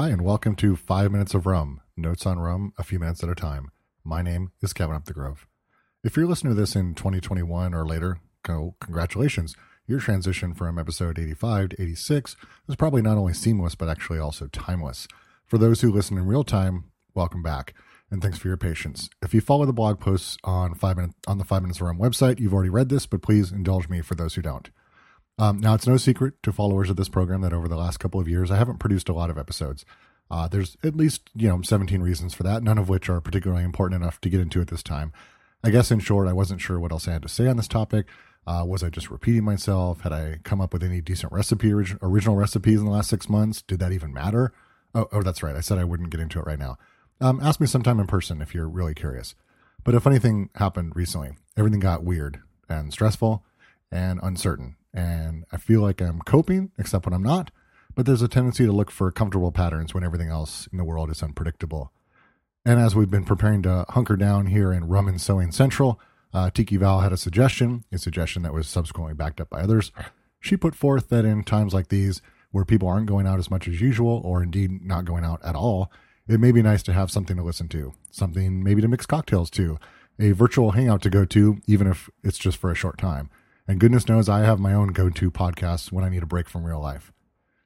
Hi, and welcome to Five Minutes of Rum, Notes on Rum, a few minutes at a time. My name is Kevin Upthegrove. If you're listening to this in 2021 or later, go, congratulations. Your transition from episode 85 to 86 was probably not only seamless, but actually also timeless. For those who listen in real time, welcome back, and thanks for your patience. If you follow the blog posts on five minute, on the Five Minutes of Rum website, you've already read this, but please indulge me for those who don't. Um, now, it's no secret to followers of this program that over the last couple of years, I haven't produced a lot of episodes. Uh, there's at least you know 17 reasons for that, none of which are particularly important enough to get into at this time. I guess in short, I wasn't sure what else I had to say on this topic. Uh, was I just repeating myself? Had I come up with any decent recipe, original recipes in the last six months? Did that even matter? Oh, oh, that's right. I said I wouldn't get into it right now. Um, ask me sometime in person if you're really curious. But a funny thing happened recently. Everything got weird and stressful and uncertain and I feel like I'm coping, except when I'm not. But there's a tendency to look for comfortable patterns when everything else in the world is unpredictable. And as we've been preparing to hunker down here in Rum and Sewing Central, uh, Tiki Val had a suggestion, a suggestion that was subsequently backed up by others. She put forth that in times like these, where people aren't going out as much as usual, or indeed not going out at all, it may be nice to have something to listen to, something maybe to mix cocktails to, a virtual hangout to go to, even if it's just for a short time. And goodness knows I have my own go to podcasts when I need a break from real life.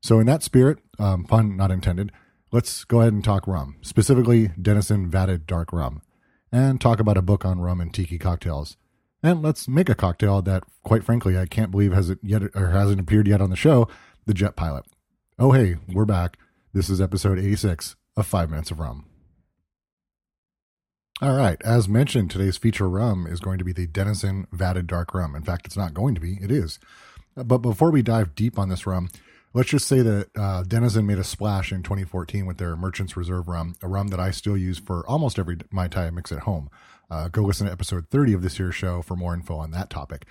So, in that spirit, um, pun not intended, let's go ahead and talk rum, specifically Denizen Vatted Dark Rum, and talk about a book on rum and tiki cocktails. And let's make a cocktail that, quite frankly, I can't believe has it yet or hasn't appeared yet on the show, the Jet Pilot. Oh, hey, we're back. This is episode 86 of Five Minutes of Rum. All right. As mentioned, today's feature rum is going to be the Denizen Vatted Dark Rum. In fact, it's not going to be, it is. But before we dive deep on this rum, let's just say that uh, Denizen made a splash in 2014 with their Merchant's Reserve rum, a rum that I still use for almost every Mai Tai mix at home. Uh, go listen to episode 30 of this year's show for more info on that topic.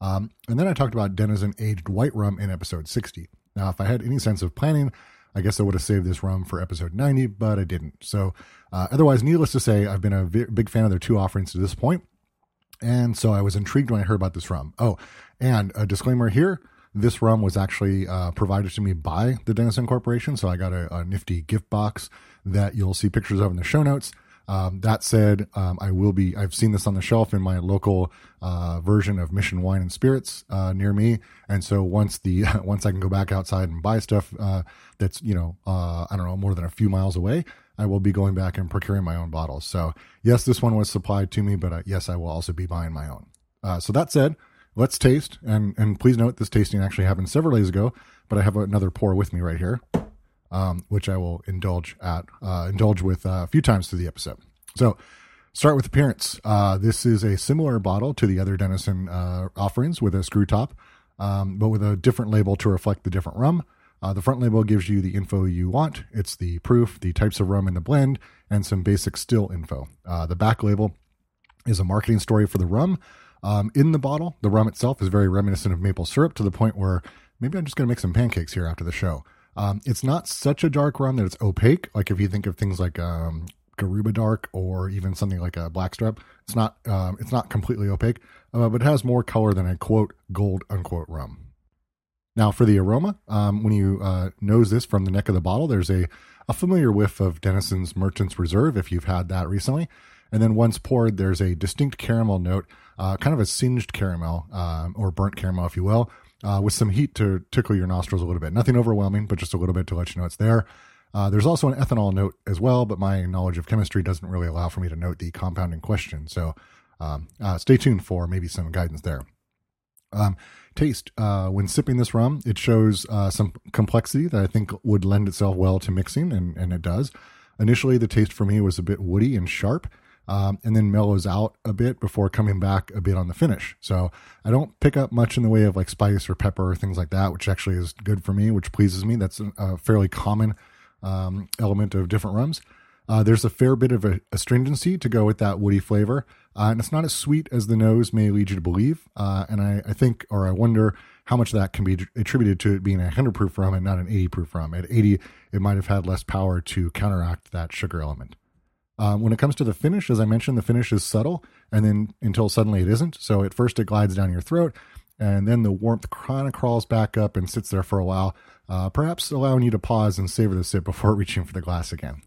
Um, and then I talked about Denizen aged white rum in episode 60. Now, if I had any sense of planning, I guess I would have saved this rum for episode 90, but I didn't. So, uh, otherwise, needless to say, I've been a big fan of their two offerings to this point, And so I was intrigued when I heard about this rum. Oh, and a disclaimer here this rum was actually uh, provided to me by the Denizen Corporation. So I got a, a, nifty gift box that you'll see pictures of in the show notes. Um, that said, um, I will be. I've seen this on the shelf in my local uh, version of Mission Wine and Spirits uh, near me, and so once the once I can go back outside and buy stuff uh, that's you know uh, I don't know more than a few miles away, I will be going back and procuring my own bottles. So yes, this one was supplied to me, but uh, yes, I will also be buying my own. Uh, so that said, let's taste, and and please note this tasting actually happened several days ago, but I have another pour with me right here um, which I will indulge at uh, indulge with a few times through the episode. So, start with appearance. Uh, this is a similar bottle to the other Denizen uh, offerings with a screw top, um, but with a different label to reflect the different rum. Uh, the front label gives you the info you want. It's the proof, the types of rum in the blend, and some basic still info. Uh, the back label is a marketing story for the rum. Um, in the bottle, the rum itself is very reminiscent of maple syrup to the point where maybe I'm just going to make some pancakes here after the show. Um, it's not such a dark rum that it's opaque. Like if you think of things like um, Coruba Dark or even something like a Blackstrap, it's not um, it's not completely opaque, uh, but it has more color than a quote gold unquote rum. Now for the aroma, um, when you uh, nose this from the neck of the bottle, there's a a familiar whiff of Denizen's Merchant's Reserve if you've had that recently. And then once poured, there's a distinct caramel note, uh, kind of a singed caramel um, or burnt caramel, if you will, uh, with some heat to tickle your nostrils a little bit. Nothing overwhelming, but just a little bit to let you know it's there. Uh, there's also an ethanol note as well, but my knowledge of chemistry doesn't really allow for me to note the compound in question. So um, uh, stay tuned for maybe some guidance there. Um, taste uh, when sipping this rum, it shows uh, some complexity that I think would lend itself well to mixing, and, and it does. Initially, the taste for me was a bit woody and sharp um, and then mellows out a bit before coming back a bit on the finish. So I don't pick up much in the way of like spice or pepper or things like that, which actually is good for me, which pleases me. That's a fairly common um, element of different rums. Uh, there's a fair bit of a, astringency to go with that woody flavor, uh, and it's not as sweet as the nose may lead you to believe. Uh, and I, I, think, or I wonder, how much that can be attributed to it being a 100 proof rum and not an 80 proof rum. At 80, it might have had less power to counteract that sugar element. Um, when it comes to the finish, as I mentioned, the finish is subtle, and then until suddenly it isn't. So at first it glides down your throat, and then the warmth kind of crawls back up and sits there for a while, uh, perhaps allowing you to pause and savor the sip before reaching for the glass again.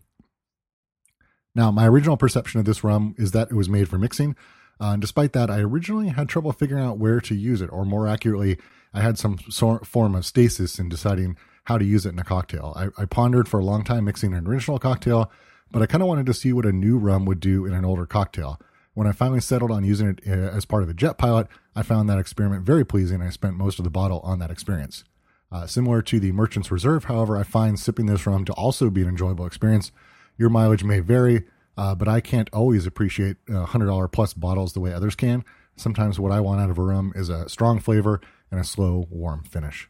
Now, my original perception of this rum is that it was made for mixing. Uh, and despite that, I originally had trouble figuring out where to use it, or more accurately, I had some sort form of stasis in deciding how to use it in a cocktail. I, I pondered for a long time mixing an original cocktail, but I kind of wanted to see what a new rum would do in an older cocktail. When I finally settled on using it uh, as part of a jet pilot, I found that experiment very pleasing. I spent most of the bottle on that experience. Uh, similar to the Merchant's Reserve, however, I find sipping this rum to also be an enjoyable experience. Your mileage may vary, uh, but I can't always appreciate uh, $100 plus bottles the way others can. Sometimes what I want out of a rum is a strong flavor and a slow, warm finish.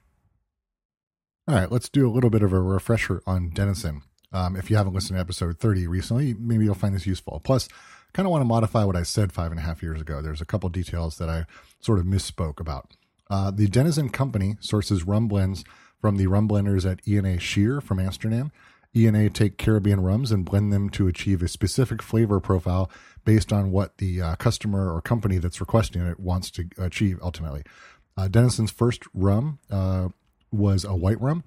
All right, let's do a little bit of a refresher on Denizen. Um, if you haven't listened to episode 30 recently, maybe you'll find this useful. Plus, I kind of want to modify what I said five and a half years ago. There's a couple details that I sort of misspoke about. Uh, the Denizen Company sources rum blends from the rum blenders at E&A Scheer from Amsterdam. E&A take Caribbean rums and blend them to achieve a specific flavor profile based on what the uh, customer or company that's requesting it wants to achieve ultimately. Uh, Denizen's first rum uh, was a white rum,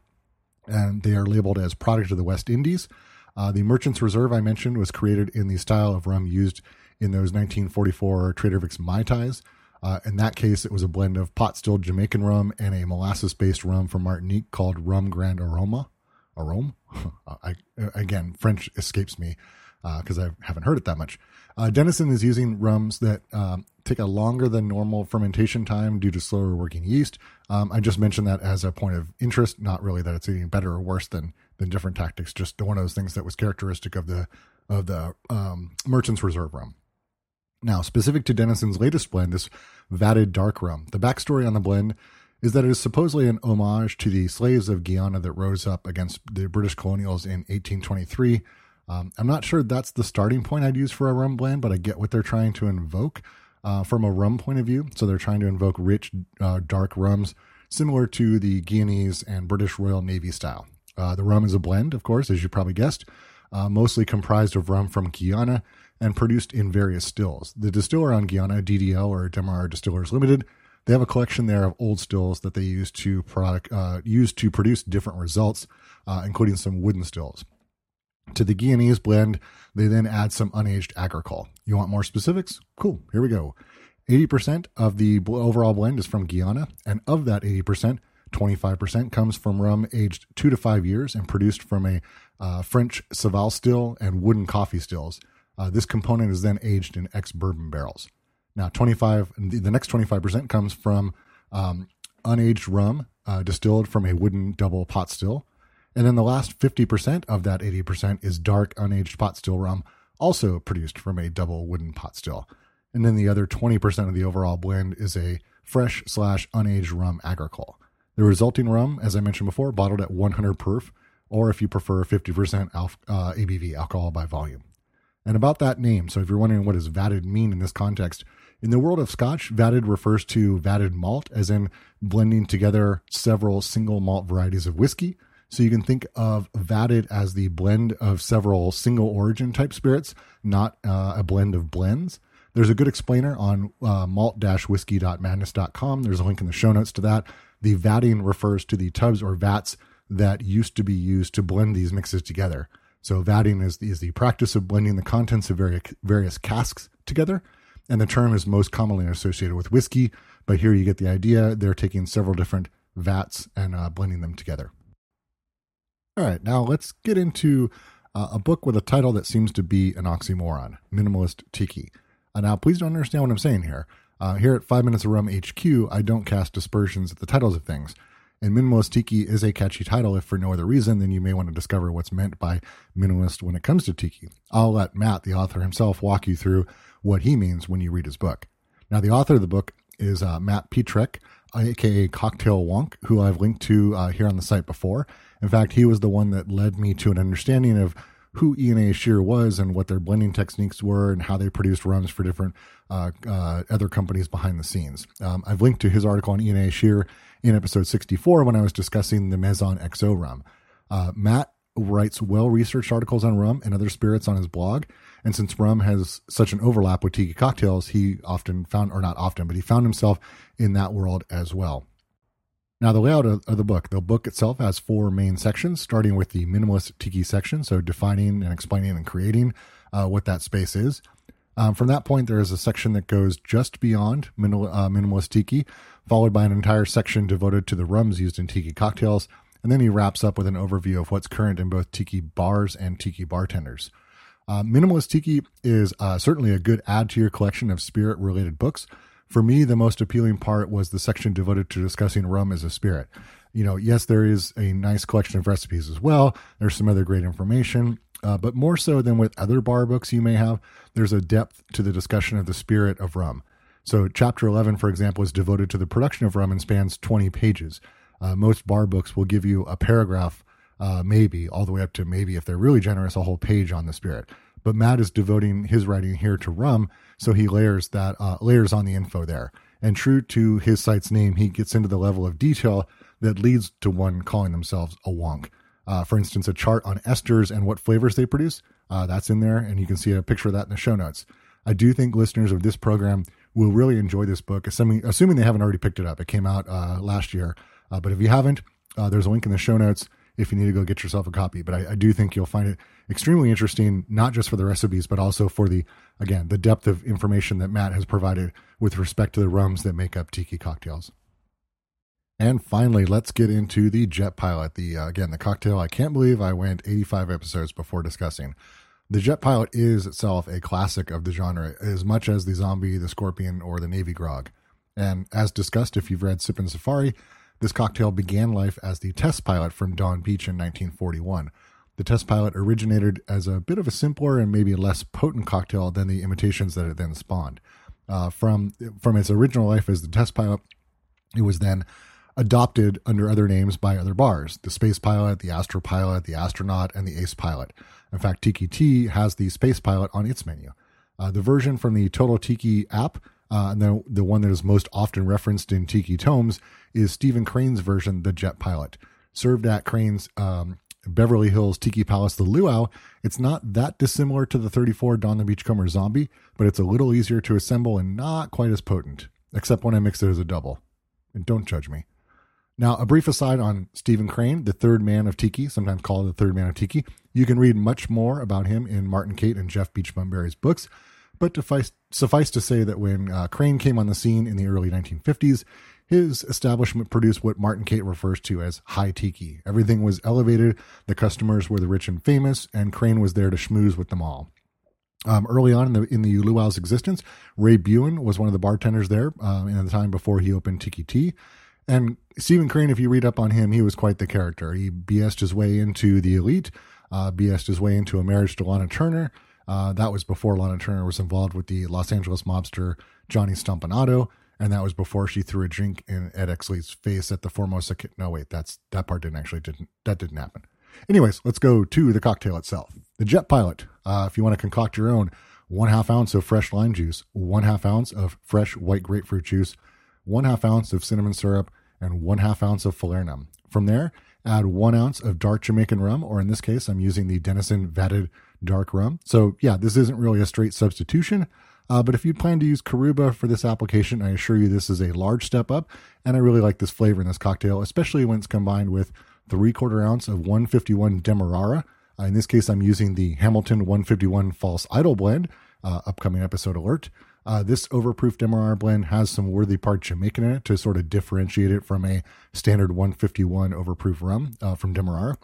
and they are labeled as product of the West Indies. Uh, the Merchant's Reserve I mentioned was created in the style of rum used in those 1944 Trader Vic's Mai Tais. Uh, in that case, it was a blend of pot stilled Jamaican rum and a molasses based rum from Martinique called Rum Grand Aroma. Arome? I, again, French escapes me because uh, I haven't heard it that much. Uh, Denizen is using rums that um, take a longer than normal fermentation time due to slower working yeast. Um, I just mentioned that as a point of interest, not really that it's any better or worse than than different tactics. Just one of those things that was characteristic of the of the um, Merchant's Reserve rum. Now, specific to Denizen's latest blend, this vatted dark rum. The backstory on the blend is that it is supposedly an homage to the slaves of Guyana that rose up against the British colonials in 1823. Um, I'm not sure that's the starting point I'd use for a rum blend, but I get what they're trying to invoke uh, from a rum point of view. So they're trying to invoke rich, uh, dark rums similar to the Guyanese and British Royal Navy style. Uh, the rum is a blend, of course, as you probably guessed, uh, mostly comprised of rum from Guyana and produced in various stills. The distiller on Guyana, DDL or Demerara Distillers Limited, they have a collection there of old stills that they use to product uh, use to produce different results, uh, including some wooden stills. To the Guyanese blend, they then add some unaged agricole. You want more specifics? Cool, here we go. 80% of the overall blend is from Guyana, and of that 80%, 25% comes from rum aged two to five years and produced from a uh, French Savalle still and wooden coffee stills. Uh, this component is then aged in ex bourbon barrels. Now, 25, the next 25% comes from um, unaged rum uh, distilled from a wooden double pot still. And then the last 50% of that 80% is dark unaged pot still rum, also produced from a double wooden pot still. And then the other 20% of the overall blend is a fresh slash unaged rum agricole. The resulting rum, as I mentioned before, bottled at 100 proof, or if you prefer, 50% alf- uh, ABV alcohol by volume. And about that name, so if you're wondering what does vatted mean in this context, in the world of Scotch, vatted refers to vatted malt, as in blending together several single malt varieties of whiskey. So you can think of vatted as the blend of several single origin type spirits, not uh, a blend of blends. There's a good explainer on uh, malt-whiskey.madness.com. There's a link in the show notes to that. The vatting refers to the tubs or vats that used to be used to blend these mixes together. So vatting is the, is the practice of blending the contents of various, various casks together. And the term is most commonly associated with whiskey, but here you get the idea. They're taking several different vats and uh, blending them together. All right, now let's get into uh, a book with a title that seems to be an oxymoron Minimalist Tiki. Uh, now, please don't understand what I'm saying here. Uh, here at 5 Minutes of Rum HQ, I don't cast aspersions at the titles of things. And Minimalist Tiki is a catchy title, if for no other reason, then you may want to discover what's meant by minimalist when it comes to Tiki. I'll let Matt, the author himself, walk you through what he means when you read his book. Now, the author of the book is uh, Matt Pietrek, aka Cocktail Wonk, who I've linked to uh, here on the site before. In fact, he was the one that led me to an understanding of who E&A Scheer was and what their blending techniques were and how they produced rums for different uh, uh, other companies behind the scenes. Um, I've linked to his article on E&A Scheer in episode 64 when I was discussing the Maison XO rum. Uh, Matt writes well researched articles on rum and other spirits on his blog. And since rum has such an overlap with tiki cocktails, he often found, or not often, but he found himself in that world as well. Now, the layout of, the book the book itself has four main sections, starting with the minimalist tiki section, so defining and explaining and creating uh, what that space is. Um, from that point, there is a section that goes just beyond minimal, uh, minimalist tiki, followed by an entire section devoted to the rums used in tiki cocktails, and then he wraps up with an overview of what's current in both tiki bars and tiki bartenders. Uh, Minimalist Tiki is uh, certainly a good add to your collection of spirit related books. For me, the most appealing part was the section devoted to discussing rum as a spirit. You know, yes, there is a nice collection of recipes as well. There's some other great information, uh, but more so than with other bar books you may have, there's a depth to the discussion of the spirit of rum. So, chapter 11, for example, is devoted to the production of rum and spans 20 pages. Uh, most bar books will give you a paragraph, uh, maybe all the way up to maybe, if they're really generous, a whole page on the spirit. But Matt is devoting his writing here to rum, so he layers that uh, layers on the info there. And true to his site's name, he gets into the level of detail that leads to one calling themselves a wonk. Uh, for instance, a chart on esters and what flavors they produce. Uh, that's in there, and you can see a picture of that in the show notes. I do think listeners of this program will really enjoy this book, assuming, assuming they haven't already picked it up. It came out uh, last year uh, but if you haven't, uh, there's a link in the show notes if you need to go get yourself a copy. But I, I, do think you'll find it extremely interesting, not just for the recipes, but also for the, again, the depth of information that Matt has provided with respect to the rums that make up tiki cocktails. And finally, let's get into the Jet Pilot. The uh, again, the cocktail I can't believe I went 85 episodes before discussing. The Jet Pilot is itself a classic of the genre, as much as the Zombie, the Scorpion, or the Navy Grog. And as discussed, if you've read Sippin' Safari, this cocktail began life as the test pilot from Donn Beach in 1941. The test pilot originated as a bit of a simpler and maybe less potent cocktail than the imitations that it then spawned. Uh, from from its original life as the test pilot, it was then adopted under other names by other bars: the Space Pilot, the Astro Pilot, the Astronaut, and the Ace Pilot. In fact, Tiki-Ti has the Space Pilot on its menu. Uh, the version from the Total Tiki app uh, and then the one that is most often referenced in Tiki Tomes is Stephen Crane's version, The Jet Pilot. Served at Crane's um, Beverly Hills Tiki Palace, the Luau, it's not that dissimilar to the 34 Don the Beachcomber Zombie, but it's a little easier to assemble and not quite as potent, except when I mix it as a double. And don't judge me. Now, a brief aside on Stephen Crane, the third man of Tiki, sometimes called the third man of Tiki. You can read much more about him in Martin Cate and Jeff Beachbum books, but suffice, suffice to say that when uh, Crane came on the scene in the early 1950s, his establishment produced what Martin Cate refers to as high tiki. Everything was elevated, the customers were the rich and famous, and Crane was there to schmooze with them all. Um, early on in the in the luau's existence, Ray Buhen was one of the bartenders there um, in the time before he opened Tiki-Ti. And Stephen Crane, if you read up on him, he was quite the character. He BS'd his way into the elite, uh, BS'd his way into a marriage to Lana Turner, uh, that was before Lana Turner was involved with the Los Angeles mobster Johnny Stompanato, and that was before she threw a drink in Ed Exley's face at the Formosa. No, wait, that's that part didn't actually didn't that didn't happen. Anyways, let's go to the cocktail itself. The Jet Pilot. Uh, if you want to concoct your own, one half ounce of fresh lime juice, one half ounce of fresh white grapefruit juice, one half ounce of cinnamon syrup, and one half ounce of falernum. From there, add one ounce of dark Jamaican rum, or in this case, I'm using the Denizen vatted dark rum. So, yeah, this isn't really a straight substitution. Uh, but if you plan to use Coruba for this application, I assure you this is a large step up. And I really like this flavor in this cocktail, especially when it's combined with three quarter ounce of 151 Demerara. Uh, in this case, I'm using the Hamilton 151 False Idol blend. Uh, upcoming episode alert. Uh, this overproof Demerara blend has some Worthy Park Jamaican in it to sort of differentiate it from a standard 151 overproof rum uh, from Demerara.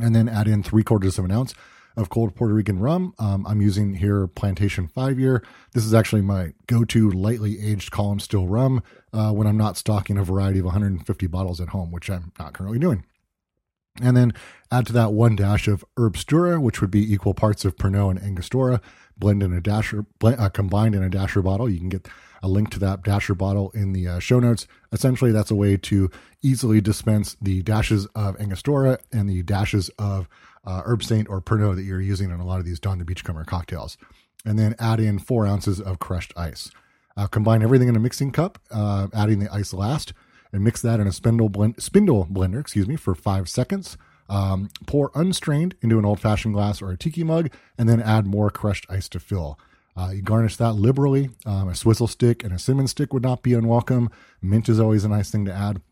And then add in three quarters of an ounce of cold Puerto Rican rum. Um, I'm using here Plantation Five Year. This is actually my go-to lightly aged column still rum uh, when I'm not stocking a variety of 150 bottles at home, which I'm not currently doing. And then add to that one dash of Herbstura, which would be equal parts of Pernod and Angostura, blend in a dasher, blend, uh, combined in a dasher bottle. You can get a link to that dasher bottle in the uh, show notes. Essentially, that's a way to easily dispense the dashes of Angostura and the dashes of uh, Herbsaint or Pernod that you're using in a lot of these Don the Beachcomber cocktails. And then add in four ounces of crushed ice. Uh, combine everything in a mixing cup, uh, adding the ice last, and mix that in a spindle blend, spindle blender, excuse me, for five seconds. Um, pour unstrained into an old fashioned glass or a tiki mug, and then add more crushed ice to fill. Uh, you garnish that liberally. Um, a swizzle stick and a cinnamon stick would not be unwelcome. Mint is always a nice thing to add,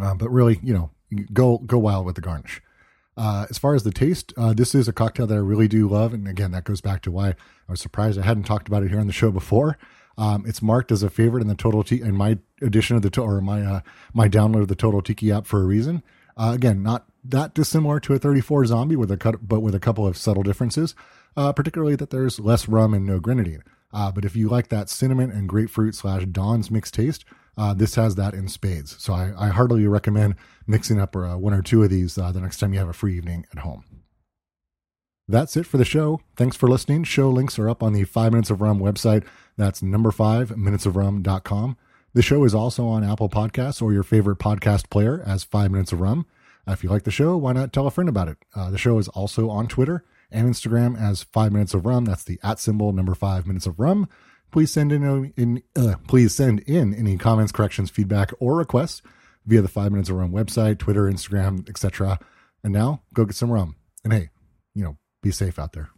uh, but really, you know, go go wild with the garnish. Uh, as far as the taste, uh, this is a cocktail that I really do love, and again, that goes back to why I was surprised I hadn't talked about it here on the show before. Um, it's marked as a favorite in the Total Tiki in my edition of the to- or my uh, my download of the Total Tiki app for a reason. Uh, again, not that dissimilar to a 34 zombie with a cut, but with a couple of subtle differences. Uh, particularly that there's less rum and no grenadine. Uh, but if you like that cinnamon and grapefruit slash Donn's mixed taste, uh, this has that in spades. So I, I heartily recommend mixing up uh, one or two of these uh, the next time you have a free evening at home. That's it for the show. Thanks for listening. Show links are up on the 5 Minutes of Rum website. That's number 5 minutesofrum.com. The show is also on Apple Podcasts or your favorite podcast player as 5 Minutes of Rum. Uh, if you like the show, why not tell a friend about it? Uh, the show is also on Twitter and Instagram as 5 Minutes of Rum. That's the at symbol number 5 Minutes of Rum. Please send in, in uh, please send in any comments, corrections, feedback, or requests via the 5 Minutes of Rum website, Twitter, Instagram, etc. And now go get some rum. And hey, you know, be safe out there.